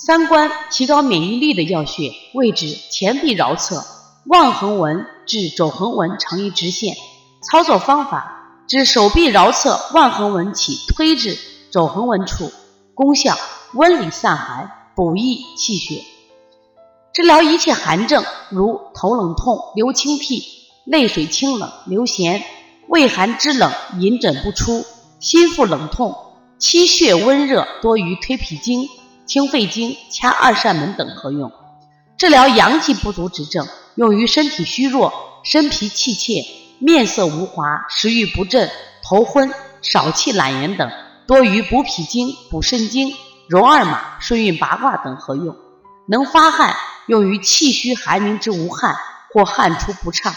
三关提高免疫力的要穴位置前臂桡侧腕横纹至肘横纹成一直线。操作方法：指手臂桡侧腕横纹起推至肘横纹处。功效：温里散寒，补益气血。治疗一切寒症，如头冷痛、流清涕、泪水清冷、流涎、畏寒肢冷、隐枕不出、心腹冷痛、气血温热多于推脾经、清肺经、掐二扇门等合用。治疗阳气不足之症，用于身体虚弱、身疲气怯、面色无华、食欲不振、头昏、少气懒言等。多于补脾经、补肾经、揉二马、顺运八卦等合用，能发汗，用于气虚寒凝之无汗或汗出不畅。